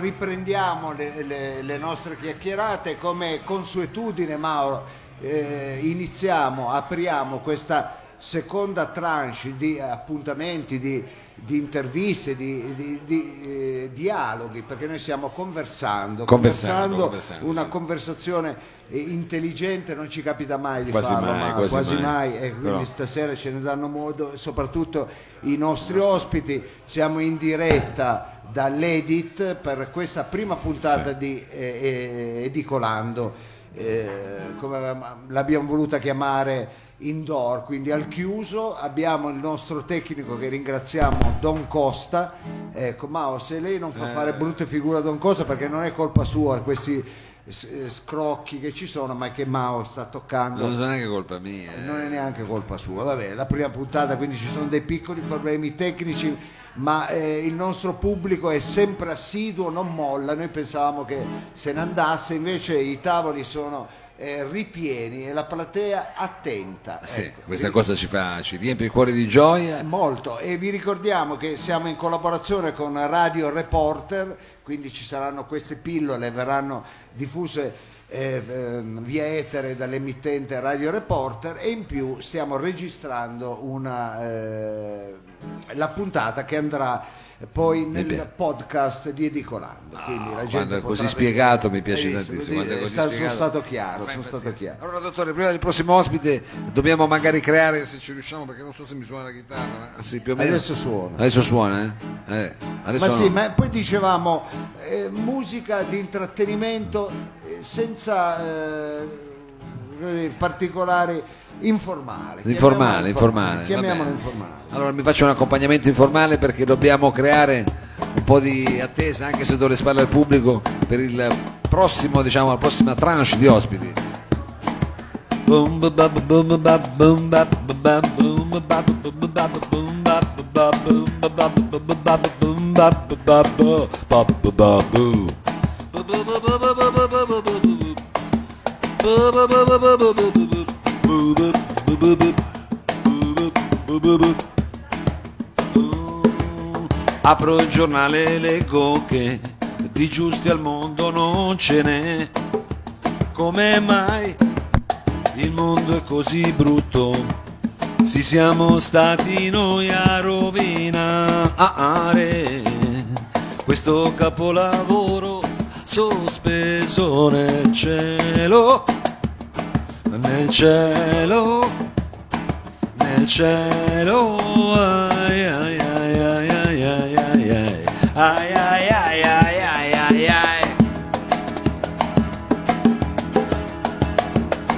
Riprendiamo le, le- le nostre chiacchierate come consuetudine, Mauro. eh, iniziamo, apriamo questa seconda tranche di appuntamenti, di, di interviste, di, di- di, eh, dialoghi, perché noi stiamo conversando, Conversando, conversando, una sì. conversazione eh, intelligente, non ci capita mai di Quasi farlo, mai, Mauro, quasi mai. mai, e quindi Però- stasera ce ne danno modo, soprattutto i nostri ospiti. Siamo in diretta dall'Edit per questa prima puntata Sì. di eh, eh, Edicolando, eh, come l'abbiamo voluta chiamare indoor, quindi al chiuso abbiamo il nostro tecnico che ringraziamo Don Costa. Ecco, Mao, se lei non fa Eh. fare brutte figure a Don Costa perché non è colpa sua questi eh, scrocchi che ci sono, ma che Mao sta toccando Non è neanche colpa mia. non è neanche colpa sua. Vabbè, la prima puntata, quindi ci sono dei piccoli problemi tecnici, ma eh, il nostro pubblico è sempre assiduo, non molla. Noi pensavamo che se ne andasse, invece i tavoli sono eh, ripieni e la platea attenta. Sì, Ecco, questa cosa ci fa, ci riempie il cuore di gioia. Molto e vi ricordiamo che siamo in collaborazione con Radio Reporter, quindi ci saranno queste pillole, verranno diffuse eh, ehm, via etere dall'emittente Radio Reporter e in più stiamo registrando una, eh, la puntata che andrà poi nel piace. podcast di Edicolando. Gente Quando è così vedere- spiegato mi piace Eh, tantissimo. sì, quando è eh, così sono spiegato, stato chiaro, sono stato chiaro. Allora, dottore, prima del prossimo ospite dobbiamo magari creare, se ci riusciamo, perché non so se mi suona la chitarra. ma- Sì, più o meno. Adesso suona. Adesso suona, eh? Eh, adesso Ma sì, no. ma poi dicevamo eh, musica di intrattenimento eh, senza eh, particolari informale. Informale, informale. Chiamiamolo informale. Allora mi faccio un accompagnamento informale perché dobbiamo creare un po' di attesa, anche se do le spalle al pubblico, per il prossimo, diciamo, la prossima tranche di ospiti. Apro il giornale e leggo che di giusti al mondo non ce n'è. Come mai il mondo è così brutto? Si siamo stati noi a rovinare questo capolavoro sospeso nel cielo, nel cielo, cielo. Ai, ai, ai, ai, ai, ai, ai, ai. Ai, ai, ai, ai, ai, ai, ai.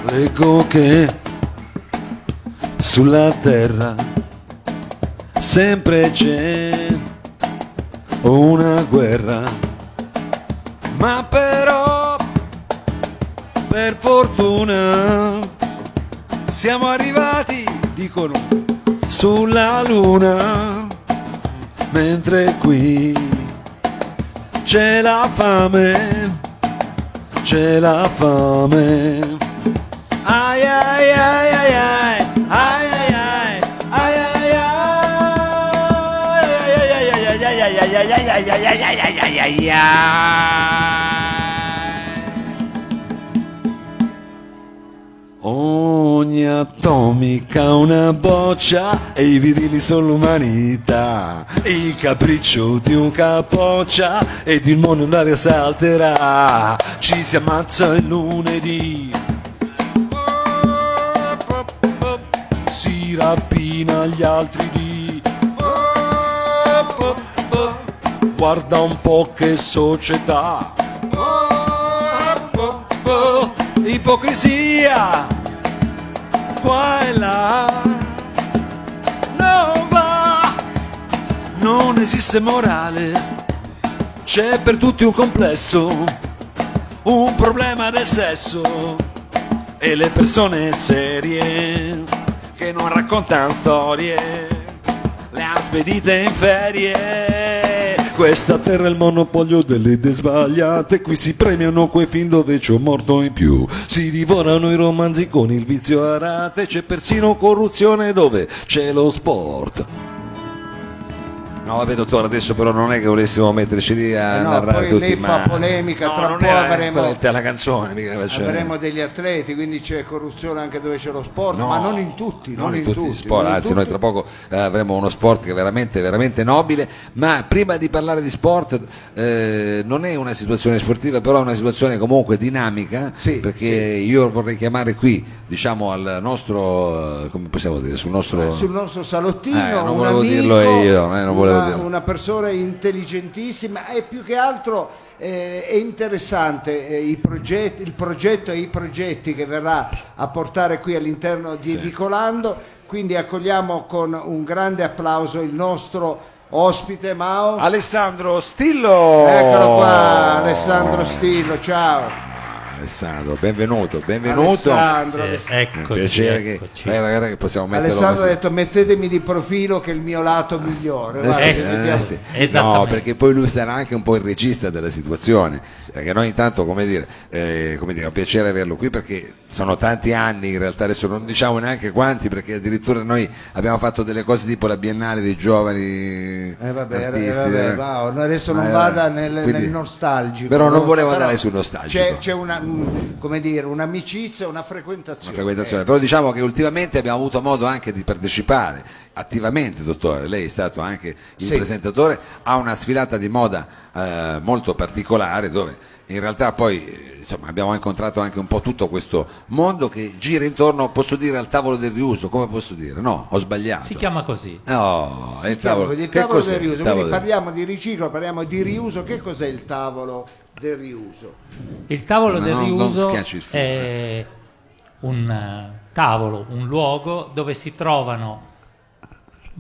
Leggo che sulla terra sempre c'è una guerra, ma però per fortuna siamo arrivati, dicono, sulla luna, mentre qui c'è la fame, c'è la fame. Ai ai ai ai ai ai ai ai ai ai ai Ogni atomica una boccia e i virili sono l'umanità. Il capriccio di un capoccia ed il mondo d'aria salterà. Ci si ammazza il lunedì. Si rapina gli altri di. Guarda un po' che società. Ipocrisia là non va, non esiste morale, c'è per tutti un complesso, un problema del sesso e le persone serie che non raccontano storie, le han spedite in ferie. Questa terra il monopolio delle idee sbagliate, qui si premiano quei film dove c'è un morto in più, si divorano i romanzi con il vizio a rate, c'è persino corruzione dove c'è lo sport. No, vabbè, dottore, adesso però non è che volessimo metterci lì a Eh no, narrare poi tutti lei ma... fa polemica, no, tra non po' era avremo- la canzone, mica Avremo degli atleti, quindi c'è corruzione anche dove c'è lo sport, No, ma non in tutti. non in tutti gli sport, non anzi noi tutti. tra poco eh, avremo uno sport che è veramente, veramente nobile, ma prima di parlare di sport eh, non è una situazione sportiva, però è una situazione comunque dinamica, Sì, perché io vorrei chiamare qui, diciamo al nostro, eh, come possiamo dire, sul nostro... sul nostro salottino Eh, non un volevo amico, dirlo io, eh, non volevo una, una persona intelligentissima e più che altro eh, è interessante eh, progetti- il progetto e i progetti che verrà a portare qui all'interno di Sì. Edicolando quindi accogliamo con un grande applauso il nostro ospite Mao Alessandro Stillo! eccolo qua Alessandro Stillo ciao Alessandro, benvenuto, benvenuto. Alessandro, Alessandro. Eccoci, piacere che, eccoci. eh, guarda che possiamo metterlo Alessandro ha detto mettetemi di profilo che è il mio lato migliore Eh Guarda, eh vediamo- sì. No, perché poi lui sarà anche un po' il regista della situazione, perché noi intanto, come dire, eh, come dire, è un piacere averlo qui perché sono tanti anni, in realtà adesso non diciamo neanche quanti, perché addirittura noi abbiamo fatto delle cose tipo la Biennale dei giovani Eh, vabbè, eh, artisti. vabbè, eh. va, adesso non Eh, vada nel, quindi- nel nostalgico. Però non volevo Però andare sul nostalgico. C'è, c'è una, come dire, un'amicizia, una frequentazione. Una frequentazione. Però diciamo che ultimamente abbiamo avuto modo anche di partecipare attivamente, dottore, lei è stato anche il Sì. presentatore, a una sfilata di moda eh, molto particolare dove in realtà poi eh, insomma, abbiamo incontrato anche un po' tutto questo mondo che gira intorno, posso dire, al tavolo del riuso, come posso dire? No, ho sbagliato. Si chiama così. No, è il tavolo, il che tavolo cos'è del il riuso. tavolo Quindi del- parliamo di riciclo, parliamo di riuso. Che cos'è il tavolo del riuso? Il tavolo No, del no, non riuso è un eh, tavolo, un luogo dove si trovano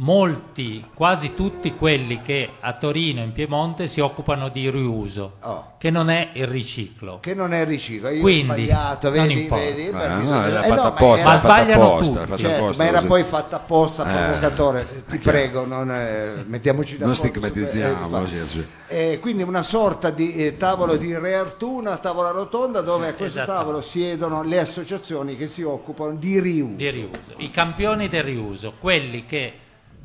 molti, quasi tutti quelli che a Torino in Piemonte si occupano di riuso, Oh. che non è il riciclo. Che non è riciclo. Io Quindi, ho sbagliato, non vedi, importa. vedi? Eh, perché- no, l'ha eh, fatta no, apposta, Ma sbagliano apposta, tutti, fatta Certo, apposta ma era così. poi fatta apposta, Eh. provocatore. Ti prego, non, eh, mettiamoci Non d'accordo. stigmatizziamo, Eh, sì, sì. Eh, quindi una sorta di eh, tavolo di Re Artù, una tavola rotonda dove a questo tavolo siedono le associazioni che si occupano di riuso. di riuso, i campioni del riuso, quelli che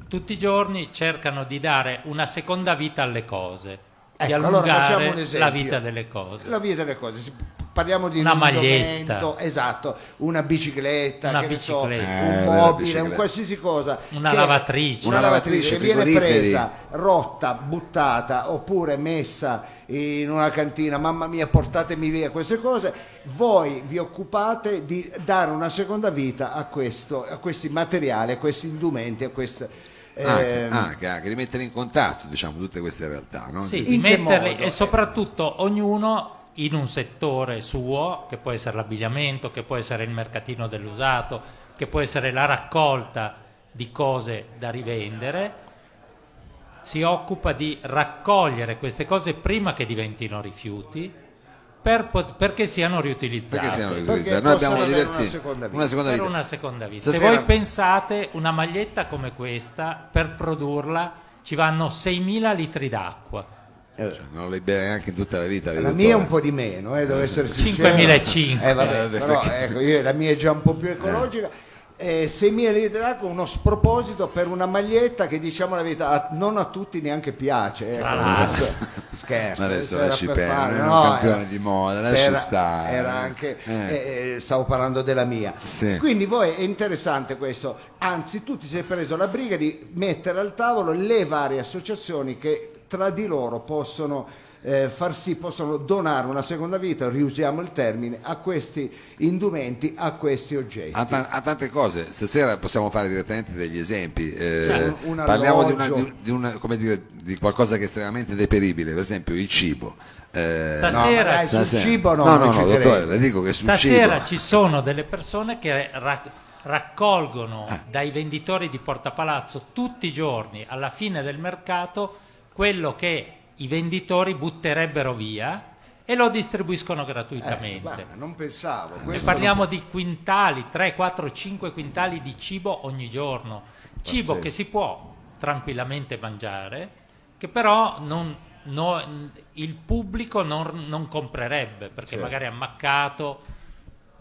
tutti i giorni cercano di dare una seconda vita alle cose, di Ecco, allora facciamo allungare un esempio. la vita delle cose. La via delle cose. Parliamo di Una un maglietta. esatto, una bicicletta, Una che ne so, bicicletta. Eh, un mobile, bicicletta. un qualsiasi cosa. Una che- lavatrice. Una lavatrice viene presa, rotta, buttata oppure messa in una cantina, mamma mia portatemi via queste cose, voi vi occupate di dare una seconda vita a, questo, a questi materiali, a questi indumenti, a queste... Anche, ehm, anche, anche di mettere in contatto diciamo, tutte queste realtà. No? Sì, In di che metterli modo? e soprattutto ognuno in un settore suo, che può essere l'abbigliamento, che può essere il mercatino dell'usato, che può essere la raccolta di cose da rivendere, si occupa di raccogliere queste cose prima che diventino rifiuti per pot- perché siano riutilizzate. Perché Perché riutilizzati? Noi abbiamo diversi. una seconda vita. Una seconda per vita. una seconda vita. Stasera- Se voi pensate una maglietta come questa, per produrla ci vanno 6.000 litri d'acqua. Cioè, non le beve neanche in tutta la vita. La dottore. mia è un po' di meno, eh, devo essere sincero. 5.500. Eh, vabbè, Eh, però perché- ecco, io- la mia è già un po' più ecologica. Eh, 6.000 litri d'acqua, uno sproposito per una maglietta che diciamo la verità a- non a tutti neanche piace. l'altro. Scherzo. Ma adesso era lasci per perdere, fare, non è un no, campione era- di moda, lascia era- stare. Era anche, Eh. eh, eh, stavo parlando della mia. Sì. Quindi voi è interessante questo, anzi tu ti sei preso la briga di mettere al tavolo le varie associazioni che tra di loro possono eh, far sì, possono donare una seconda vita, riusiamo il termine, a questi indumenti, a questi oggetti. Ha, ta- ha tante cose, stasera possiamo fare direttamente degli esempi. Eh, un- parliamo di, una- di- di una- come dire, di qualcosa che è estremamente deperibile, per esempio il cibo. Eh, Stasera- dai, sul stasera- cibo no, no, no, ci no, dottore, le dico che sul Stasera cibo. ci sono delle persone che ra- raccolgono Eh. dai venditori di Portapalazzo tutti i giorni alla fine del mercato quello che i venditori butterebbero via e lo distribuiscono Eh, gratuitamente. guarda, non pensavo. e parliamo di quintali, 3, 4, 5 quintali di cibo ogni giorno. Cibo Pazzesco. che si può tranquillamente mangiare, che però non- no- il pubblico non, non comprerebbe perché Certo. magari è ammaccato,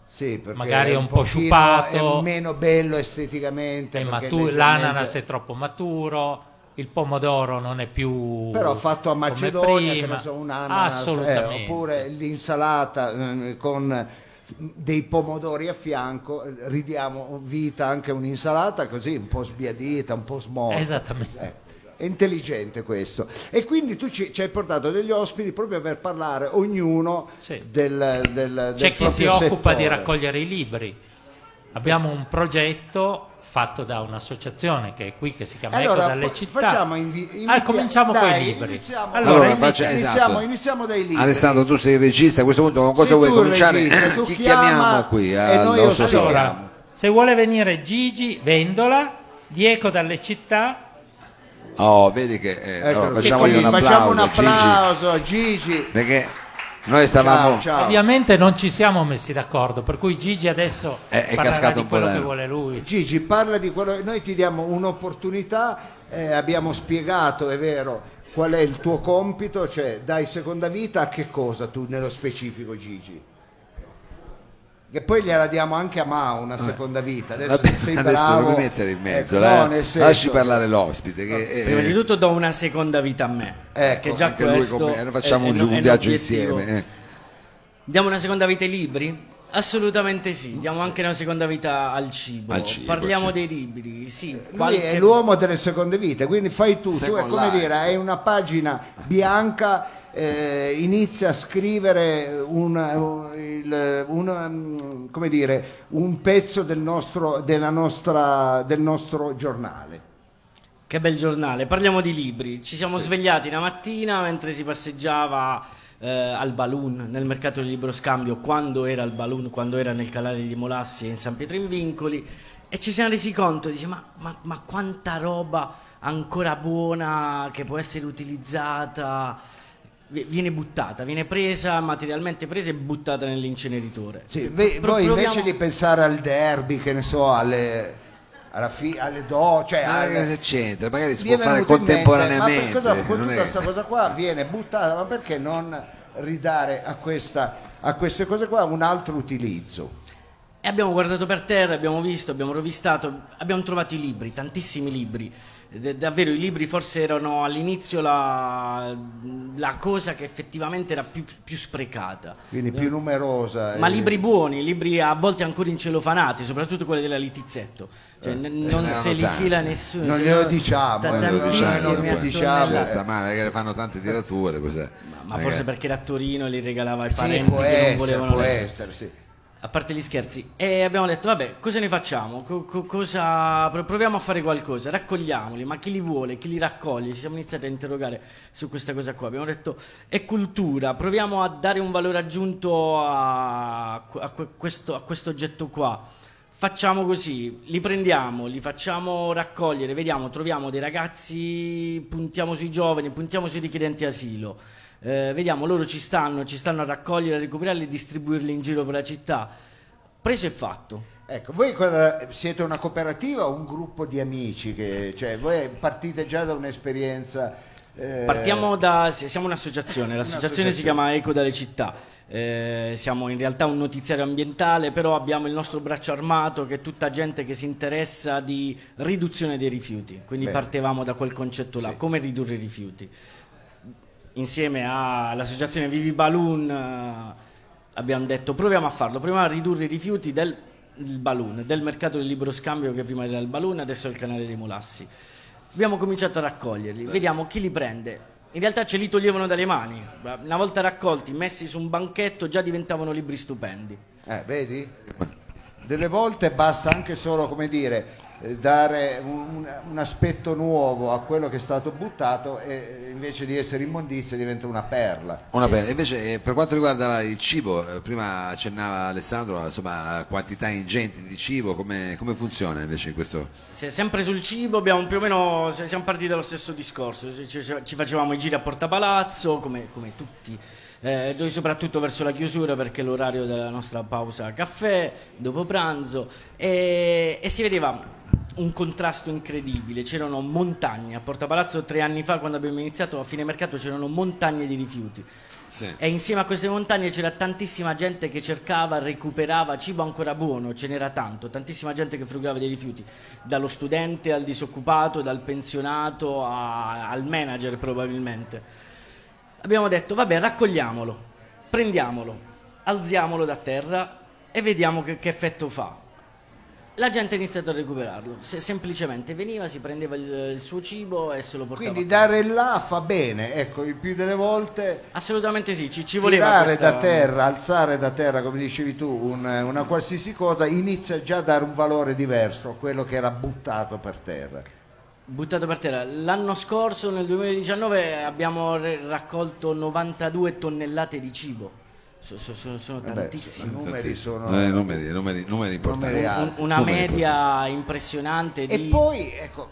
Sì, magari è un po' pochino- sciupato. è meno bello esteticamente. è matu- l'ananas è troppo maturo, il pomodoro non è più Però fatto a Macedonia, che ne so, un ananas, eh, oppure l'insalata eh, con dei pomodori a fianco, eh, ridiamo vita anche un'insalata così un po' sbiadita, un po' smorta. Esattamente. Eh, è intelligente questo. E quindi tu ci, ci hai portato degli ospiti proprio per parlare ognuno Sì. del, del, del C'è chi si proprio occupa di settore. raccogliere i libri. Abbiamo un progetto fatto da un'associazione che è qui che si chiama Allora, Eco dalle città. facciamo invi- inviti- Ah, cominciamo dai, con i libri. iniziamo. Allora, Allora, faccia- iniziamo, esatto. iniziamo dai libri. Alessandro, tu sei il regista, a questo punto con cosa Sei vuoi cominciare? regista, tu Chi chiamiamo qui e al noi nostro allora, se vuole venire Gigi Vendola di Eco dalle città, Oh, vedi che eh, Eccolo allora, un facciamo un applauso, Gigi, applauso a Gigi. perché noi stavamo Ciao, ciao. ovviamente non ci siamo messi d'accordo, per cui Gigi adesso È- è cascato di un po' quello da- che vuole lui. Gigi, parla di quello. Noi ti diamo un'opportunità, eh, abbiamo spiegato, è vero, qual è il tuo compito, cioè dai seconda vita a che cosa tu nello specifico, Gigi? Che poi gliela diamo anche a Mao una seconda vita. Adesso Vabbè, adesso bravo, lo puoi mettere in mezzo, ecco, eh. no, senso- lasci parlare l'ospite. Che, eh, Prima di tutto do una seconda vita a me. Ecco, che già anche lui questo noi facciamo è- un, è- un è viaggio insieme. eh. Diamo una seconda vita ai libri? Assolutamente sì, diamo anche una seconda vita al cibo. Al cibo, Parliamo sì. dei libri, sì. Lui qualche- è l'uomo delle seconde vite, quindi fai tu, tu è come life. dire, hai una pagina bianca, eh, inizia a scrivere un, un- il- un, um, come dire, un pezzo del nostro, della nostra, del nostro giornale. Che bel giornale, parliamo di libri. Ci siamo svegliati una mattina mentre si passeggiava eh, al Balloon, nel mercato del libro scambio, quando era al Balloon, quando era nel canale di Molassi e in San Pietro in Vincoli, e ci siamo resi conto, dice, ma, ma- ma quanta roba ancora buona che può essere utilizzata, viene buttata, viene presa, materialmente presa e buttata nell'inceneritore. Sì, ve- Pro- voi invece proviamo- di pensare al derby, che ne so, alle, alla fi- alle do, cioè Ma alle- che c'entra? Magari si può è fare in mente, contemporaneamente. ma per cosa, con tutta è- questa cosa qua viene buttata, ma perché non ridare a, questa, a queste cose qua un altro utilizzo? E abbiamo guardato per terra, abbiamo visto, abbiamo rovistato, abbiamo trovato i libri, tantissimi libri. D- davvero i libri forse erano all'inizio la, la cosa che effettivamente era più, più sprecata. Quindi più numerosa. Ma eh, libri buoni, libri a volte ancora incelofanati, soprattutto quelli della Litizzetto. Cioè, n- non n'erano se li tanti. fila nessuno. Non glielo diciamo, eh, Non lo tantissimi diciamo, diciamo. Cioè, sta male, perché fanno tante tirature. cos'è? Ma Magari- forse perché era a Torino li regalava ai Sì, parenti può che non essere, volevano può le- essere, sì. A parte gli scherzi, e abbiamo detto, vabbè, cosa ne facciamo? Co- co- cosa... pro- Proviamo a fare qualcosa, raccogliamoli, ma chi li vuole, chi li raccoglie? Ci siamo iniziati a interrogare su questa cosa qua. Abbiamo detto, è cultura, proviamo a dare un valore aggiunto a, a que- questo, a questo oggetto qua. Facciamo così, li prendiamo, li facciamo raccogliere, vediamo, troviamo dei ragazzi, puntiamo sui giovani, puntiamo sui richiedenti asilo. Eh, vediamo, loro ci stanno, ci stanno a raccogliere, a recuperarli e distribuirli in giro per la città. Preso e fatto. Ecco, voi cosa- siete una cooperativa o un gruppo di amici? Che, cioè, voi partite già da un'esperienza... eh, Partiamo da. si- Siamo un'associazione, l'associazione si chiama Eco dalle città. Eh, siamo in realtà un notiziario ambientale, però abbiamo il nostro braccio armato che è tutta gente che si interessa di riduzione dei rifiuti. Quindi Bene. partevamo da quel concetto là, Sì. come ridurre i rifiuti. Insieme all'associazione Vivi Balloon eh, abbiamo detto proviamo a farlo, proviamo a ridurre i rifiuti del balloon, del mercato del libro scambio che prima era il balloon, adesso è il canale dei Molassi. Abbiamo cominciato a raccoglierli, vediamo chi li prende. In realtà ce li toglievano dalle mani, una volta raccolti, messi su un banchetto, già diventavano libri stupendi. Eh, vedi? Delle volte basta anche solo, come dire, dare un, un aspetto nuovo a quello che è stato buttato e invece di essere immondizia diventa una perla. Una bella. Invece, eh, per quanto riguarda il cibo, eh, prima accennava Alessandro, insomma, quantità ingenti di cibo, come, come funziona invece questo? Se sempre sul cibo abbiamo più o meno siamo partiti dallo stesso discorso, ci, facevamo i giri a Porta Palazzo come, come tutti, eh, noi soprattutto verso la chiusura perché è l'orario della nostra pausa caffè, dopo pranzo e, e si vedeva un contrasto incredibile, c'erano montagne a Porta Palazzo tre anni fa quando abbiamo iniziato a fine mercato c'erano montagne di rifiuti. Sì. E insieme a queste montagne c'era tantissima gente che cercava, recuperava cibo ancora buono, ce n'era tanto, tantissima gente che frugava dei rifiuti, dallo studente al disoccupato, dal pensionato a- al manager probabilmente. Abbiamo detto, vabbè, raccogliamolo, prendiamolo, alziamolo da terra e vediamo che, che effetto fa. La gente ha iniziato a recuperarlo, Se- semplicemente veniva, si prendeva il, il suo cibo e se lo portava. Quindi dare là fa bene, ecco, il più delle volte Assolutamente sì, ci, ci voleva tirare questa... da terra, alzare da terra, come dicevi tu, un- una qualsiasi cosa inizia già a dare un valore diverso a quello che era buttato per terra. Buttato per terra. L'anno scorso, nel 2019, abbiamo raccolto 92 tonnellate di cibo. So- so- so- sono Vabbè, tantissimi. i numeri sono... Eh, numeri, numeri, numeri importanti. Numeri Un- una Numeri media impressionante di... E poi, ecco,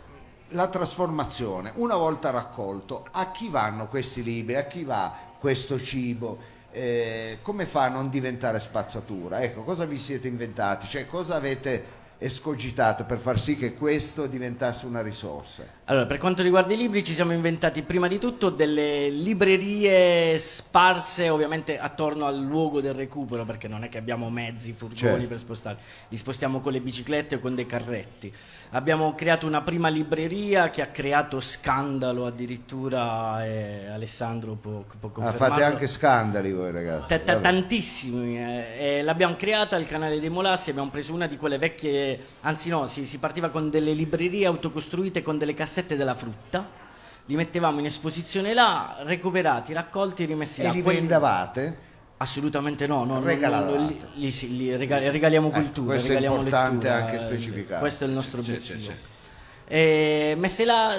la trasformazione, una volta raccolto, a chi vanno questi libri, a chi va questo cibo? Eh, come fa a non diventare spazzatura? Ecco, cosa vi siete inventati? Cioè, cosa avete escogitato per far sì che questo diventasse una risorsa? Allora, per quanto riguarda i libri, ci siamo inventati prima di tutto delle librerie sparse ovviamente attorno al luogo del recupero, perché non è che abbiamo mezzi, furgoni Certo. per spostarli, li spostiamo con le biciclette o con dei carretti. Abbiamo creato una prima libreria che ha creato scandalo addirittura, e Alessandro può, può Ah, confermarlo. fate anche scandali voi ragazzi. Ta- Vabbè. tantissimi eh, e l'abbiamo creata al canale dei Molassi abbiamo preso una di quelle vecchie anzi no si, si partiva con delle librerie autocostruite con delle cassette della frutta li mettevamo in esposizione là recuperati raccolti rimessi E là li Quelli- vendavate? assolutamente no, no, Regalavate. no, li, li- li regal- regaliamo Ecco, cultura questo è importante lettura, anche eh, specificare. questo è il nostro Sì, obiettivo sì, sì. e messe là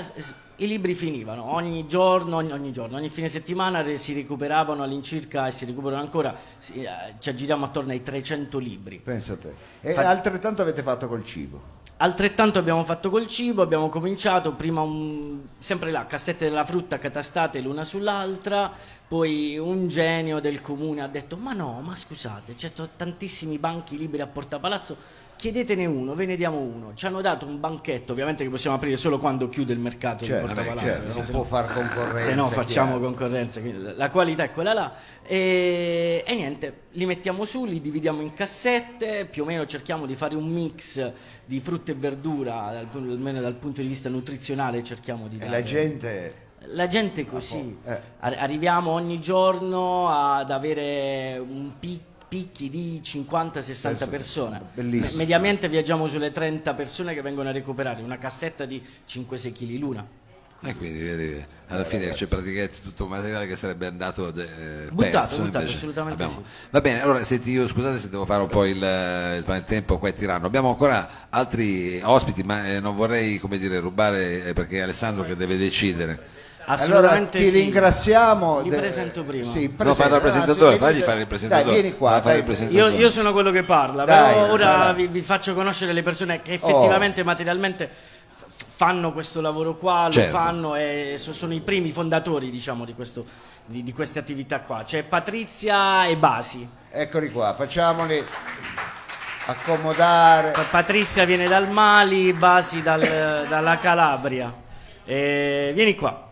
i libri finivano ogni giorno, ogni, ogni giorno, ogni fine settimana si recuperavano all'incirca e si recuperano ancora, si- eh, ci aggiriamo attorno ai 300 libri. Pensa a te. E Fa- altrettanto avete fatto col cibo. Altrettanto abbiamo fatto col cibo, abbiamo cominciato prima un, sempre là, cassette della frutta catastate l'una sull'altra, poi un genio del comune ha detto ma no, ma scusate, c'è to- tantissimi banchi liberi a Porta Palazzo, chiedetene uno, ve ne diamo uno. Ci hanno dato un banchetto, ovviamente che possiamo aprire solo quando chiude il mercato Certo, di Porta Palazzo. certo, non se può no- far concorrenza. se no facciamo concorrenza, la qualità è quella là. E, e niente, li mettiamo su, li dividiamo in cassette, più o meno cerchiamo di fare un mix di frutta e verdura, dal- almeno dal punto di vista nutrizionale cerchiamo di E dare. la gente... La gente è così. Eh. Ar- arriviamo ogni giorno ad avere un pic- picchi di 50-60 Penso- persone. bellissimo. Me- mediamente viaggiamo sulle 30 persone che vengono a recuperare una cassetta di 5-6 kg l'una. E quindi vedi, alla fine c'è praticamente tutto un materiale che sarebbe andato eh, Buttato, perso. buttato, assolutamente sì. Va bene, allora senti, io scusate se devo fare un po' il, il il tempo qua è tiranno. Abbiamo ancora altri ospiti, ma eh, non vorrei come dire rubare eh, perché è Alessandro che deve decidere. Allora Assolutamente ti sì. gliLi de- presento prima. Sì, No, presenta- fai il rappresentatore, anzi, fagli fare il presentatore. Dai, vieni qua. Dai. il presentatore. Io, io sono quello che parla, Dai, però ora vi, vi faccio conoscere le persone che effettivamente materialmente f- fanno questo lavoro qua, lo Certo. fanno e so- sono i primi fondatori diciamo di, questo- di- di queste attività qua. C'è Patrizia e Basi. Eccoli qua, facciamoli accomodare. Pa- Patrizia viene dal Mali, Basi dal- dalla Calabria. E vieni qua.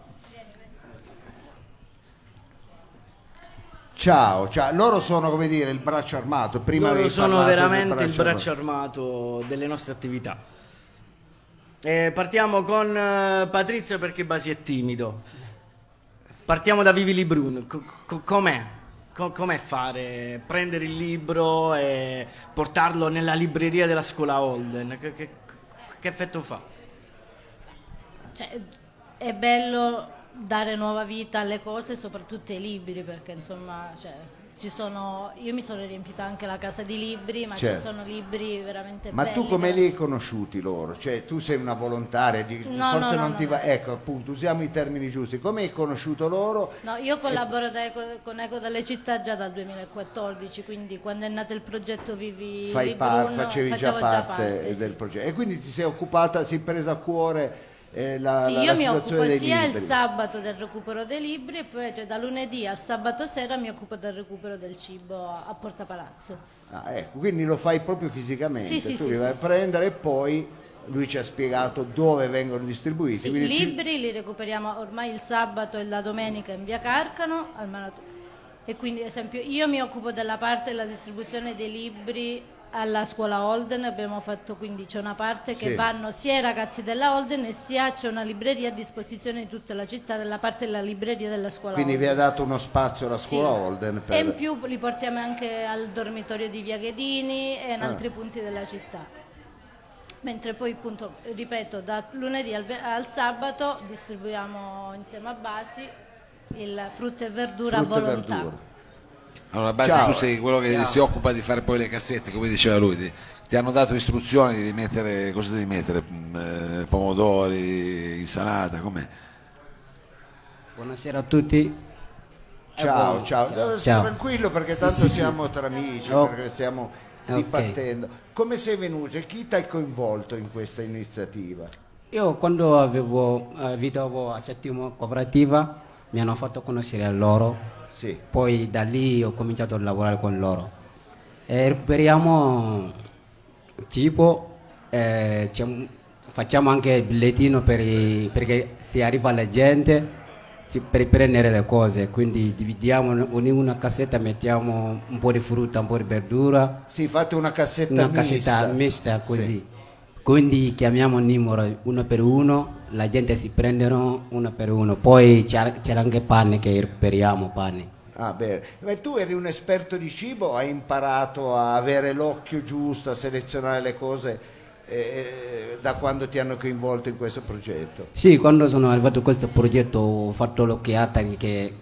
Ciao, ciao. Loro sono come dire il braccio armato. Prima Loro sono veramente il braccio braccio armato delle nostre attività. Eh, partiamo con eh, Patrizia perché Basi è timido. Partiamo da Vivi Librun. Co- co- com'è? Co- com'è fare? Prendere il libro e portarlo nella libreria della scuola Holden? Che, che- che effetto fa? Cioè, è bello dare nuova vita alle cose, soprattutto ai libri, perché insomma, cioè, ci sono, io mi sono riempita anche la casa di libri, ma Certo. ci sono libri veramente Ma belli. tu come li hai conosciuti loro? Cioè, tu sei una volontaria, di- No, forse no, no, non ti no, va. no. Ecco, appunto, usiamo i termini giusti. Come hai conosciuto loro? No, io collaboro da Eco- con Eco dalle città già dal 2014, quindi quando è nato il progetto Vivi Fai Vivi par- facevi già parte, sì. del progetto. E quindi ti sei occupata, sei presa a cuore eh, la, Sì, la- io la mi occupo sia libri. il sabato del recupero dei libri e poi cioè, da lunedì al sabato sera mi occupo del recupero del cibo a a Porta Palazzo. Ah, ecco, quindi lo fai proprio fisicamente. Sì, tu sì, li vai a prendere e poi lui ci ha spiegato dove vengono distribuiti. I ti- libri li recuperiamo ormai il sabato e la domenica in via Carcano, al Manato- E quindi, ad esempio, io mi occupo della parte della distribuzione dei libri alla scuola Holden, abbiamo fatto quindi c'è una parte che Sì. vanno sia i ragazzi della Holden e sia c'è una libreria a disposizione di tutta la città della parte della libreria della scuola Quindi vi Holden. ha dato uno spazio la Sì. scuola Holden per... E in più li portiamo anche al dormitorio di Via Ghedini e in Ah. altri punti della città. Mentre poi, appunto, ripeto, da lunedì al, al sabato distribuiamo insieme a Basi il frutta e verdura frutta a volontà. Allora, Basi, Ciao. tu sei quello che si occupa di fare poi le cassette, come diceva lui. Ti, ti hanno dato istruzioni di mettere, cosa devi mettere? Mm, eh, pomodori, insalata, com'è? Buonasera a tutti. Ciao, Eh, ciao, ciao. tranquillo perché Sì, tanto sì, sì. siamo tra amici, Oh. perché stiamo dibattendo. Come sei venuto e chi ti ha coinvolto in questa iniziativa? Io quando avevo eh, abitavo a Settimo Cooperativa mi hanno fatto conoscere loro, Sì, poi da lì ho cominciato a lavorare con loro. E recuperiamo cibo, eh, facciamo anche il bigliettino per i- perché se arriva la gente si- per prendere le cose, quindi dividiamo in una cassetta, mettiamo un po' di frutta, un po' di verdura, sì, fate una cassetta una mista. cassetta mista così. Sì. Quindi chiamiamo il numero uno per uno, la gente si prendono uno per uno, poi c'è, c'è anche pane che recuperiamo pane. Ah, bene. Ma tu eri un esperto di cibo, hai imparato a avere l'occhio giusto, a selezionare le cose eh, da quando ti hanno coinvolto in questo progetto? Sì, quando sono arrivato a questo progetto ho fatto l'occhiata che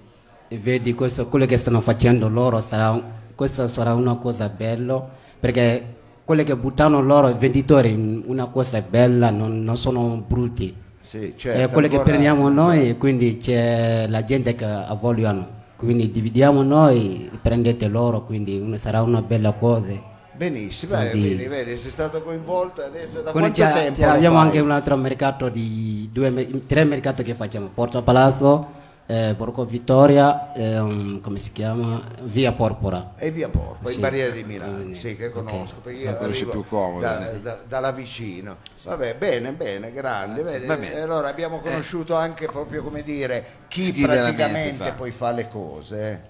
vedi questo, quello che stanno facendo loro, sarà, questo sarà una cosa bella, perché quelli che buttano loro, i venditori, una cosa bella, non, non sono brutti. Sì, e certo. quelle che ancora- prendiamo noi, quindi c'è la gente che vogliono. Quindi dividiamo noi, prendete loro, quindi sarà una bella cosa. Benissimo, eh, di- vedi, vedi, sei stato coinvolto adesso da Quello quanto tempo abbiamo fai? anche un altro mercato di due, tre mercati che facciamo, Porto Palazzo, eh, Borgo Vittoria, ehm, come si chiama? Via Porpora. E via Porpo, in Sì. Barriere di Milano, Eh, sì, che conosco, ok. perché io arrivo più comoda, da, sì. da- dalla vicino. Vabbè, bene, bene, grande. vedi, Va bene. allora abbiamo conosciuto anche proprio come dire chi, Chi veramente praticamente fa. poi fa le cose.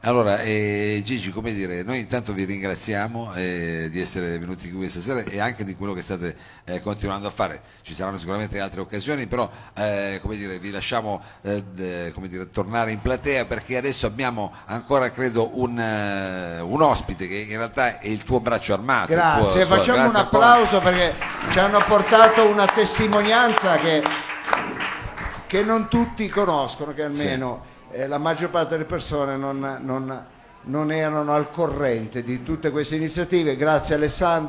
Eh. Allora, eh, Gigi, come dire, noi intanto vi ringraziamo eh, di essere venuti qui questa sera e anche di quello che state eh, continuando a fare. Ci saranno sicuramente altre occasioni, però eh, come dire, vi lasciamo eh, d- come dire, tornare in platea perché adesso abbiamo ancora, credo, un, eh, un ospite che in realtà è il tuo braccio armato. tuo- Grazie, so- facciamo grazie un applauso perché ci hanno portato una testimonianza che, che non tutti conoscono, che almeno eh, la maggior parte delle persone non, non- non erano al corrente di tutte queste iniziative. Grazie Alessandro.